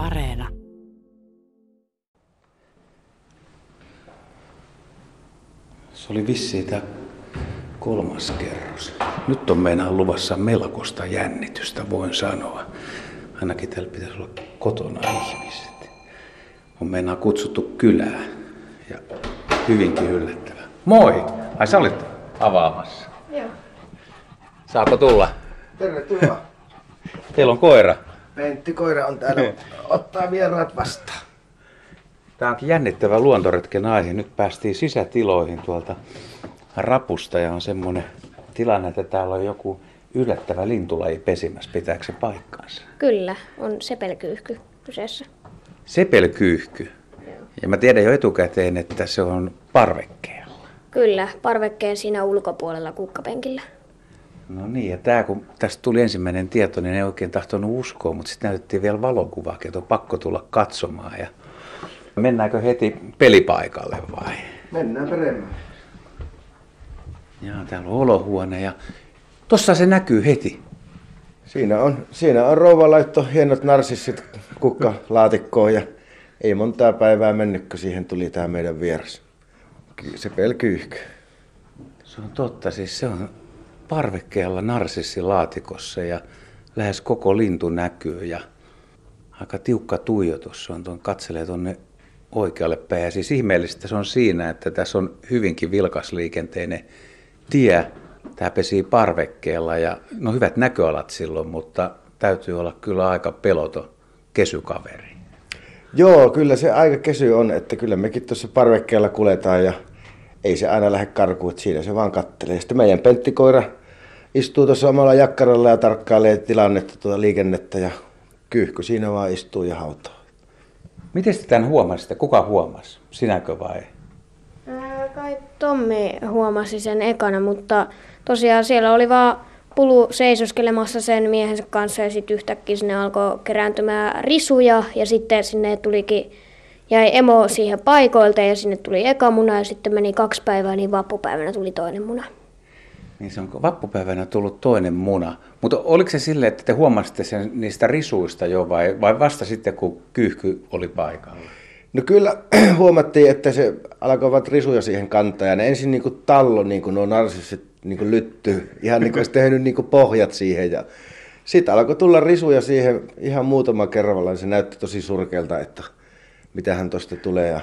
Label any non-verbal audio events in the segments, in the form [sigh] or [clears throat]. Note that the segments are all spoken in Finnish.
Areena. Se oli vissiin tämä kolmas kerros. Nyt on meinaan luvassa melkoista jännitystä, voin sanoa. Ainakin täällä pitäisi olla kotona ihmiset. On meinaa kutsuttu kylää ja hyvinkin yllättävää. Moi! Ai sä olit avaamassa. Joo. Saako tulla? Tervetuloa. Teillä on koira. Pentti Koira on täällä. Ottaa vieraat vastaan. Tämä onkin jännittävä luontoretken aihe. Nyt päästiin sisätiloihin tuolta rapusta ja on semmoinen tilanne, että täällä on joku yllättävä lintulaji pesimässä. Pitääkö se paikkaansa? Kyllä, on sepelkyyhky kyseessä. Sepelkyyhky. Ja mä tiedän jo etukäteen, että se on parvekkeella. Kyllä, parvekkeen siinä ulkopuolella kukkapenkillä. No niin, ja tää, kun tästä tuli ensimmäinen tieto, niin ei oikein tahtonut uskoa, mutta sitten näytettiin vielä valokuvaa, että on pakko tulla katsomaan. Ja mennäänkö heti pelipaikalle vai? Mennään peremmälle. Jaa, täällä on olohuone ja tossa se näkyy heti. Siinä on, siinä on rouva laitto hienot narsissit kukkalaatikkoon ja ei montaa päivää mennyt, kun siihen tuli tämä meidän vieras. Se pelkyyhky. Se on totta, siis se on parvekkeella narsisilaatikossa ja lähes koko lintu näkyy ja aika tiukka tuijotus on, tuon katselee tuonne oikealle päin. Ja siis ihmeellistä se on siinä, että tässä on hyvinkin vilkasliikenteinen tie. Tämä pesii parvekkeella ja no hyvät näköalat silloin, mutta täytyy olla kyllä aika peloton kesykaveri. Joo, kyllä se aika kesy on, että kyllä mekin tuossa parvekkeella kuljetaan ja ei se aina lähde karkuun, että siinä se vaan kattelee. Sitten meidän penttikoira istuu tuossa omalla jakkaralla ja tarkkailee tilannetta, tuota liikennettä ja kyyhky siinä vaan istuu ja hautaa. Miten te tämän huomasitte? Kuka huomasi? Sinäkö vai? Ää, kai Tommi huomasi sen ekana, mutta tosiaan siellä oli vaan pulu seisoskelemassa sen miehensä kanssa ja sitten yhtäkkiä sinne alkoi kerääntymään risuja ja sitten sinne tulikin, jäi emo siihen paikoilta ja sinne tuli eka muna ja sitten meni kaksi päivää, niin vappupäivänä tuli toinen muna. Niin se on vappupäivänä tullut toinen muna. Mutta oliko se sille, että te huomasitte sen niistä risuista jo vai, vai vasta sitten, kun kyyhky oli paikalla? No kyllä [clears throat] huomattiin, että se alkoivat risuja siihen kantaa ja ne ensin niin kuin tallo, niin kuin nuo narsissit niin kuin lytty, ihan niin kuin olisi tehnyt niin kuin pohjat siihen. Ja sitten alkoi tulla risuja siihen ihan muutama kerralla, se näytti tosi surkealta, että mitähän tosta tulee. Ja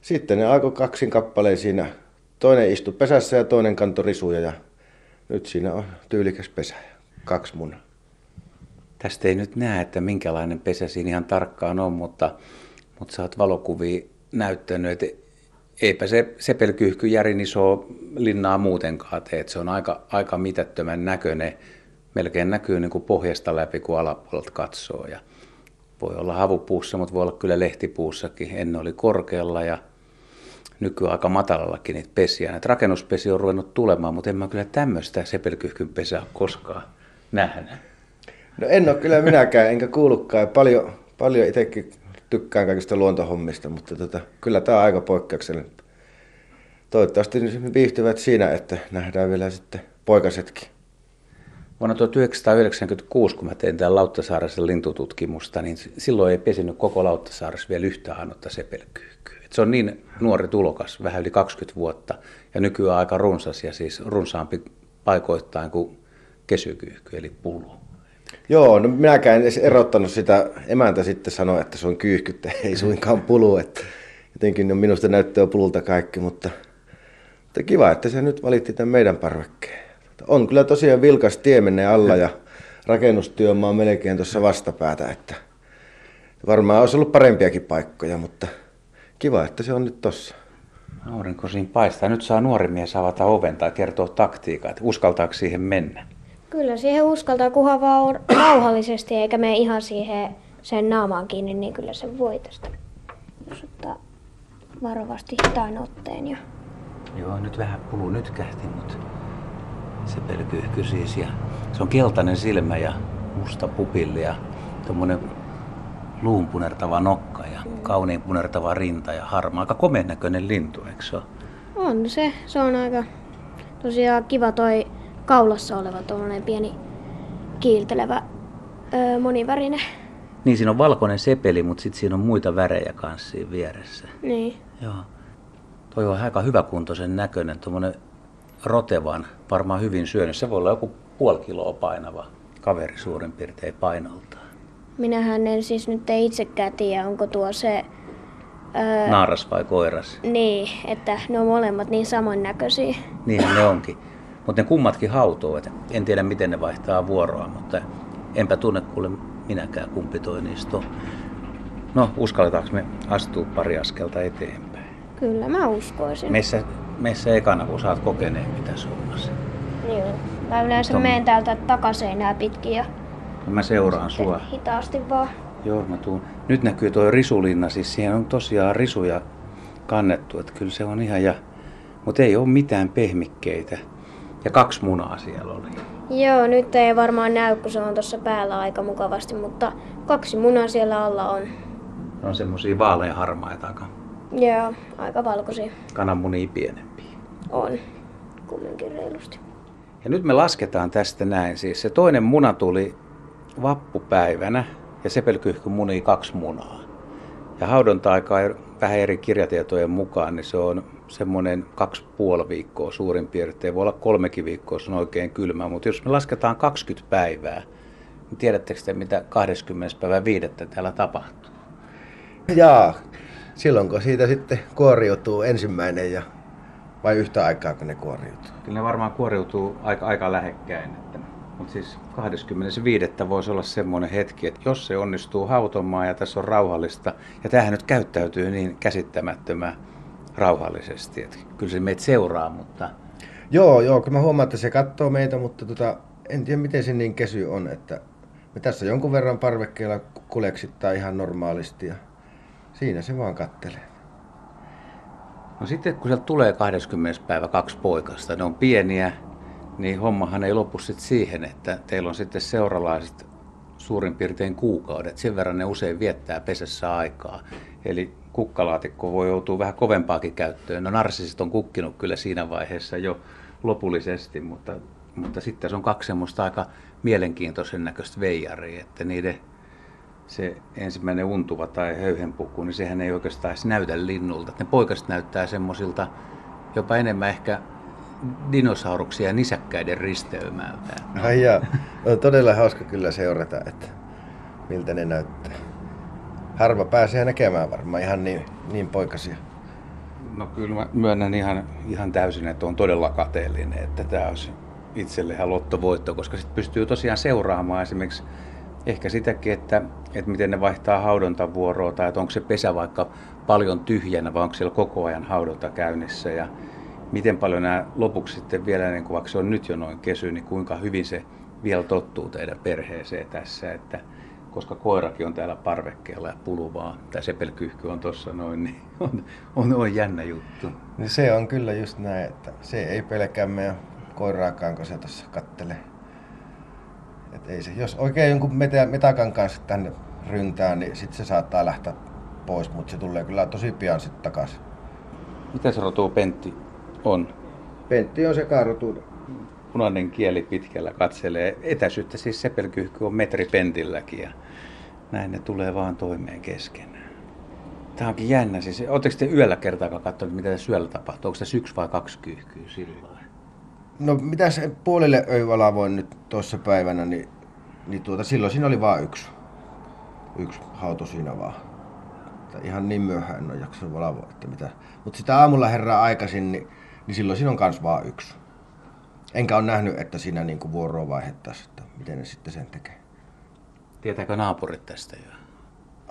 sitten ne alkoi kaksin kappaleen siinä, toinen istui pesässä ja toinen kantoi risuja ja nyt siinä on tyylikäs pesä kaksi munaa. Tästä ei nyt näe, että minkälainen pesä siinä ihan tarkkaan on, mutta, mutta sä oot valokuvia näyttänyt, että eipä se sepelkyyhky järin iso linnaa muutenkaan tee, että se on aika, aika mitättömän näköinen. Melkein näkyy niin kuin pohjasta läpi, kun alapuolelta katsoo. Ja voi olla havupuussa, mutta voi olla kyllä lehtipuussakin. Ennen oli korkealla ja nykyään aika matalallakin niitä pesiä. Näitä rakennuspesiä on ruvennut tulemaan, mutta en mä kyllä tämmöistä sepelkyyhkyn pesää koskaan nähnyt. No en ole kyllä minäkään, enkä kuullutkaan. Paljon, paljon itsekin tykkään kaikista luontohommista, mutta tota, kyllä tämä on aika poikkeuksellinen. Toivottavasti ne viihtyvät siinä, että nähdään vielä sitten poikasetkin. Vuonna 1996, kun mä tein tämän Lauttasaaressa lintututkimusta, niin silloin ei pesinyt koko Lauttasaaressa vielä yhtään ainutta sepelkyyhkyä. Se on niin nuori tulokas, vähän yli 20 vuotta, ja nykyään aika runsas ja siis runsaampi paikoittain kuin kesykyyhky, eli pulu. Joo, no minäkään en edes erottanut sitä. Emäntä sitten sanoi, että se on kyyhkyttä, ei suinkaan pulu. Että jotenkin no minusta näyttää pululta kaikki, mutta, mutta kiva, että se nyt valitti tämän meidän parvekkeen. On kyllä tosiaan vilkas tie menee alla ja rakennustyömaa on melkein tuossa vastapäätä, että varmaan olisi ollut parempiakin paikkoja, mutta kiva, että se on nyt tossa. Aurinko siinä paistaa. Nyt saa nuori mies avata oven tai kertoa taktiikaa, että uskaltaako siihen mennä. Kyllä siihen uskaltaa, kunhan vaan on [coughs] rauhallisesti eikä mene ihan siihen sen naamaan kiinni, niin kyllä se voi tästä. Jos ottaa varovasti hitaan otteen ja Joo, nyt vähän pulu nyt kähti, mutta se pelkyyhky siis. Ja se on keltainen silmä ja musta pupilli ja tuommoinen luun punertava nokka ja kauniin punertava rinta ja harmaa. Aika komeen näköinen lintu, eikö se ole? on se. Se on aika tosiaan kiva toi kaulassa oleva tuollainen pieni kiiltelevä öö, monivärinen Niin, siinä on valkoinen sepeli, mutta sitten siinä on muita värejä kanssa siinä vieressä. Niin. Joo. Toi on aika hyväkuntoisen näköinen, tuommoinen rotevan, varmaan hyvin syönyt. Se voi olla joku puoli kiloa painava kaveri suurin piirtein painoltaan. Minähän en siis nyt ei itsekään tiedä, onko tuo se... Öö, Naaras vai koiras? Niin, että ne on molemmat niin samannäköisiä. Niinhän ne onkin. Mutta ne kummatkin hautoo. Et en tiedä, miten ne vaihtaa vuoroa, mutta enpä tunne kuule minäkään kumpi toi niistä on. No, uskalletaanko me astua pari askelta eteenpäin? Kyllä mä uskoisin. Meissä, meissä ekana, kun saat kokeneen mitä suunnassa. Joo. Mä yleensä Tom... menen täältä takaseinää pitkin ja... Mä seuraan sua. Hitaasti vaan. Joo, mä tuun. Nyt näkyy tuo risulinna, siis siihen on tosiaan risuja kannettu, että kyllä se on ihan ja... Mutta ei ole mitään pehmikkeitä. Ja kaksi munaa siellä oli. Joo, nyt ei varmaan näy, kun se on tuossa päällä aika mukavasti, mutta kaksi munaa siellä alla on. Ne on semmosia vaaleanharmaita aika. Joo, aika valkoisia. Kananmunia pienempiä. On, kumminkin reilusti. Ja nyt me lasketaan tästä näin. Siis se toinen muna tuli vappupäivänä ja sepelkyhky munii kaksi munaa. Ja haudonta-aika vähän eri kirjatietojen mukaan, niin se on semmoinen kaksi puoli viikkoa suurin piirtein. Voi olla kolmekin viikkoa, se on oikein kylmä, mutta jos me lasketaan 20 päivää, niin tiedättekö te, mitä 20. päivä viidettä täällä tapahtuu? Jaa, silloin kun siitä sitten kuoriutuu ensimmäinen ja vai yhtä aikaa kun ne kuoriutuu? Kyllä ne varmaan kuoriutuu aika, aika lähekkäin. Että, mutta siis 25. voisi olla semmoinen hetki, että jos se onnistuu hautomaan ja tässä on rauhallista, ja tämähän nyt käyttäytyy niin käsittämättömän rauhallisesti, että kyllä se meitä seuraa, mutta... Joo, joo, kyllä mä huomaan, että se katsoo meitä, mutta tota, en tiedä miten se niin kesy on, että me tässä jonkun verran parvekkeella kuleksittaa ihan normaalisti ja siinä se vaan kattelee. No sitten kun sieltä tulee 20. päivä kaksi poikasta, ne on pieniä, niin hommahan ei lopu sitten siihen, että teillä on sitten seuralaiset suurin piirtein kuukaudet. Sen verran ne usein viettää pesässä aikaa. Eli kukkalaatikko voi joutua vähän kovempaakin käyttöön. No narsisit on kukkinut kyllä siinä vaiheessa jo lopullisesti, mutta, mutta sitten se on kaksi semmoista aika mielenkiintoisen näköistä veijaria, että niiden se ensimmäinen untuva tai höyhenpuku, niin sehän ei oikeastaan edes näytä linnulta. Ne poikaset näyttää semmoisilta jopa enemmän ehkä dinosauruksia nisäkkäiden risteymältä. Ai ja, on todella hauska kyllä seurata, että miltä ne näyttää. Harva pääsee näkemään varmaan ihan niin, niin poikasia. No kyllä mä myönnän ihan, ihan täysin, että on todella kateellinen, että tämä olisi itselle ihan lottovoitto, koska sitten pystyy tosiaan seuraamaan esimerkiksi ehkä sitäkin, että, että miten ne vaihtaa haudontavuoroa tai että onko se pesä vaikka paljon tyhjänä vai onko siellä koko ajan haudonta käynnissä ja miten paljon nämä lopuksi sitten vielä, niin kuin vaikka se on nyt jo noin kesy, niin kuinka hyvin se vielä tottuu teidän perheeseen tässä, että koska koirakin on täällä parvekkeella ja puluvaa, tai sepelkyhky on tuossa noin, niin on, on, on jännä juttu. No se on kyllä just näin, että se ei pelkää meidän koiraakaan, kun se tuossa kattelee. Et ei se, jos oikein jonkun metä, metakan kanssa tänne ryntää, niin sitten se saattaa lähteä pois, mutta se tulee kyllä tosi pian sitten takaisin. Mitä se rotu Pentti on? Pentti on sekarotu. Punainen kieli pitkällä katselee. Etäisyyttä siis sepelkyhky on metri pentilläkin ja näin ne tulee vaan toimeen keskenään. Tämä onkin jännä. Siis, Oletteko te yöllä kertaakaan katsonut, mitä tässä yöllä tapahtuu? Onko tässä yksi vai kaksi kyyhkyä sillä No mitä se puolelle öivalavoin nyt tuossa päivänä, niin, niin tuota, silloin siinä oli vain yksi. Yksi hauto siinä vaan. Että ihan niin myöhään en ole jaksanut valvoa, että mitä. Mutta sitä aamulla herraa aikaisin, niin, niin silloin siinä on kans vaan yksi. Enkä ole nähnyt, että siinä niinku vuoroa vaihettaisiin, että miten ne sitten sen tekee. Tietääkö naapurit tästä jo?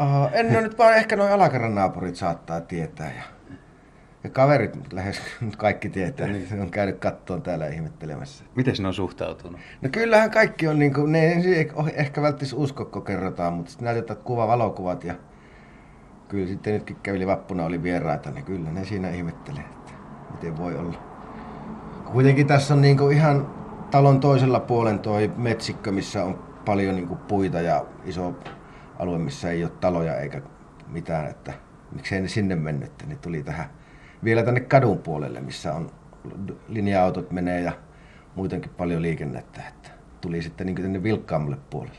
Uh, en ole nyt vaan ehkä noin alakerran naapurit saattaa tietää. Ja ja kaverit lähes [laughs] kaikki tietää, niin se on käynyt kattoon täällä ihmettelemässä. Miten ne on suhtautunut? No kyllähän kaikki on, niin kuin, ne ei ehkä välttis usko, kun kerrotaan, mutta sitten näytetään kuva valokuvat ja kyllä sitten nytkin käveli vappuna oli vieraita, niin kyllä ne siinä ihmettelee, miten voi olla. Kuitenkin tässä on niin kuin ihan talon toisella puolen toi metsikkö, missä on paljon niin kuin puita ja iso alue, missä ei ole taloja eikä mitään, että miksei ne sinne mennyt, niin tuli tähän vielä tänne kadun puolelle, missä on linja-autot menee ja muutenkin paljon liikennettä. Että tuli sitten niin tänne vilkkaammalle puolelle.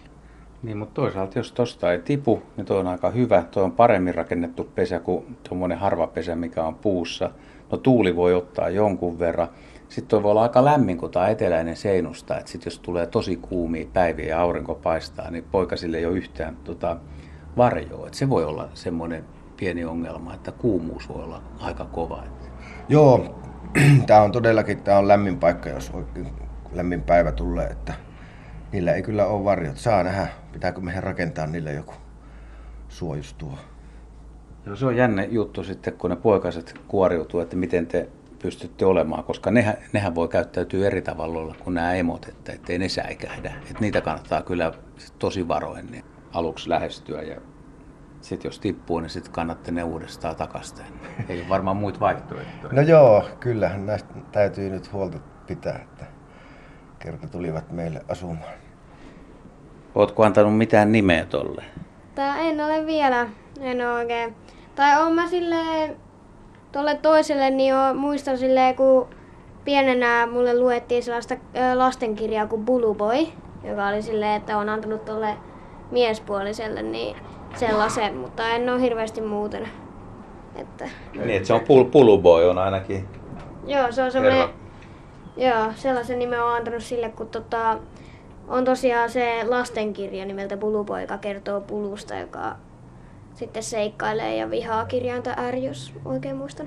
Niin, mutta toisaalta jos tosta ei tipu, niin toi on aika hyvä. Toi on paremmin rakennettu pesä kuin tuommoinen harva pesä, mikä on puussa. No tuuli voi ottaa jonkun verran. Sitten voi olla aika lämmin, kun tämä eteläinen seinusta. Että sitten jos tulee tosi kuumia päiviä ja aurinko paistaa, niin poikasille ei ole yhtään tota, varjoa. Et se voi olla semmoinen pieni ongelma, että kuumuus voi olla aika kova. Joo, [clears throat] tämä on todellakin tämä on lämmin paikka, jos oikein lämmin päivä tulee, että niillä ei kyllä ole varjot. Saa nähdä, pitääkö meidän rakentaa niille joku suojustuo. Joo, se on jännä juttu sitten, kun ne poikaset kuoriutuu, että miten te pystytte olemaan, koska nehän, nehän voi käyttäytyä eri tavalla kuin nämä emot, että ettei ne säikähdä. Että niitä kannattaa kyllä tosi varoen niin aluksi lähestyä ja sitten jos tippuu, niin sitten kannatte ne uudestaan takaisin. Ei varmaan muita vaihtoehtoja. No joo, kyllähän näistä täytyy nyt huolta pitää, että kerta tulivat meille asumaan. Ootko antanut mitään nimeä tolle? Tää en ole vielä, en ole oikein. Tai on mä silleen, tolle toiselle, niin on, muistan silleen, kun pienenä mulle luettiin sellaista lastenkirjaa kuin Bulu Boy, joka oli silleen, että on antanut tolle miespuoliselle niin sellaisen, mutta en ole hirveästi muuten. Että... Niin, että se on pul, Puluboy on ainakin. Joo, se on semmoinen... Joo, sellaisen nimen on antanut sille, kun tota, on tosiaan se lastenkirja nimeltä Puluboy, joka kertoo pulusta, joka sitten seikkailee ja vihaa kirjainta R, jos oikein muistan.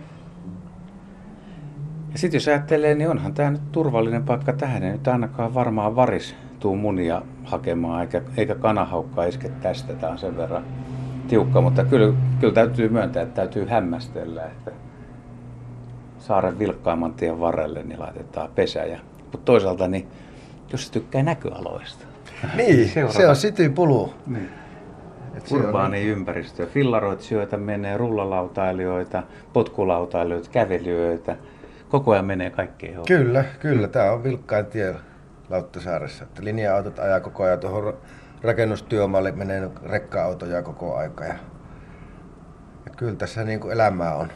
Ja sitten jos ajattelee, niin onhan tämä nyt turvallinen paikka tähän. Ei nyt ainakaan varmaan varis tuu munia hakemaan, eikä, eikä kanahaukkaa iske tästä. Tämä on sen verran tiukka, mutta kyllä, kyllä täytyy myöntää, että täytyy hämmästellä, että saaren vilkkaimman tien varrelle niin laitetaan pesä. Ja, mutta toisaalta, niin, jos se tykkää näköaloista. Niin, se on city pulu. Niin. Urbaani ympäristö. Fillaroitsijoita menee, rullalautailijoita, potkulautailijoita, kävelijöitä. Koko ajan menee kaikkeen. Kyllä, kyllä. Tämä on vilkkain tie Lauttasaaressa. Että linja-autot ajaa koko ajan tuohon rakennustyömaalle menee rekka-autoja koko aika. Ja, ja kyllä tässä niin kuin elämää on.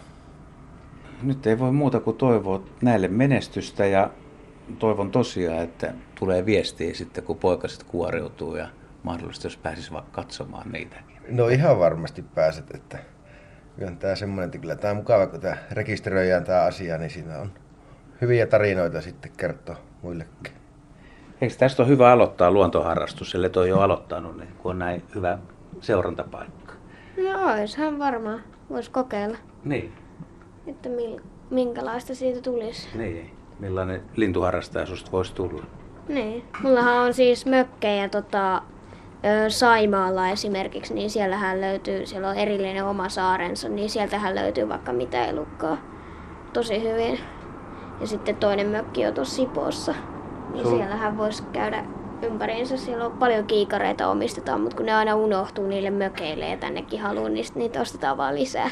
Nyt ei voi muuta kuin toivoa näille menestystä ja toivon tosiaan, että tulee viestiä sitten, kun poikaset kuoriutuu ja mahdollisesti jos pääsis vaikka katsomaan niitäkin. No ihan varmasti pääset, että kyllä tämä semmoinen, että kyllä tämä on mukava, kun tämä rekisteröidään tämä asia, niin siinä on hyviä tarinoita sitten kertoa muillekin. Eikö tästä ole hyvä aloittaa luontoharrastus, sille toi jo aloittanut, niin kun on näin hyvä seurantapaikka? No oishan varmaan. Voisi kokeilla. Niin. Että minkälaista siitä tulisi. Niin. Millainen lintuharrastaja susta voisi tulla? Niin. Mullahan on siis mökkejä tota, Saimaalla esimerkiksi, niin siellähän löytyy, siellä on erillinen oma saarensa, niin sieltähän löytyy vaikka mitä elukkaa tosi hyvin. Ja sitten toinen mökki on tuossa Sipoossa, niin Sul... siellähän voisi käydä ympäriinsä. Siellä on paljon kiikareita omistetaan, mutta kun ne aina unohtuu niille mökeille ja tännekin haluan, niin niitä ostetaan vaan lisää.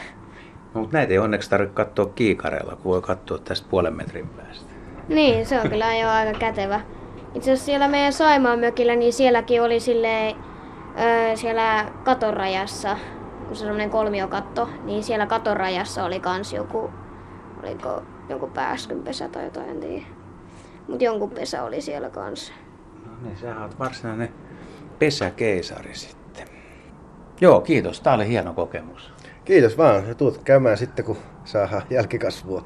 No, mutta näitä ei onneksi tarvitse katsoa kiikareilla, kun voi katsoa tästä puolen metrin päästä. Niin, se on kyllä jo aika kätevä. Itse asiassa siellä meidän Saimaan mökillä, niin sielläkin oli silleen, öö, siellä katorajassa, kun se on semmoinen kolmiokatto, niin siellä katorajassa oli kans joku, oliko joku pääskynpesä tai jotain, en tiedä. Mutta jonkun pesä oli siellä kanssa. No niin, sä oot varsinainen pesäkeisari sitten. Joo, kiitos. Tää oli hieno kokemus. Kiitos vaan. Ja tuut käymään sitten, kun saadaan jälkikasvua.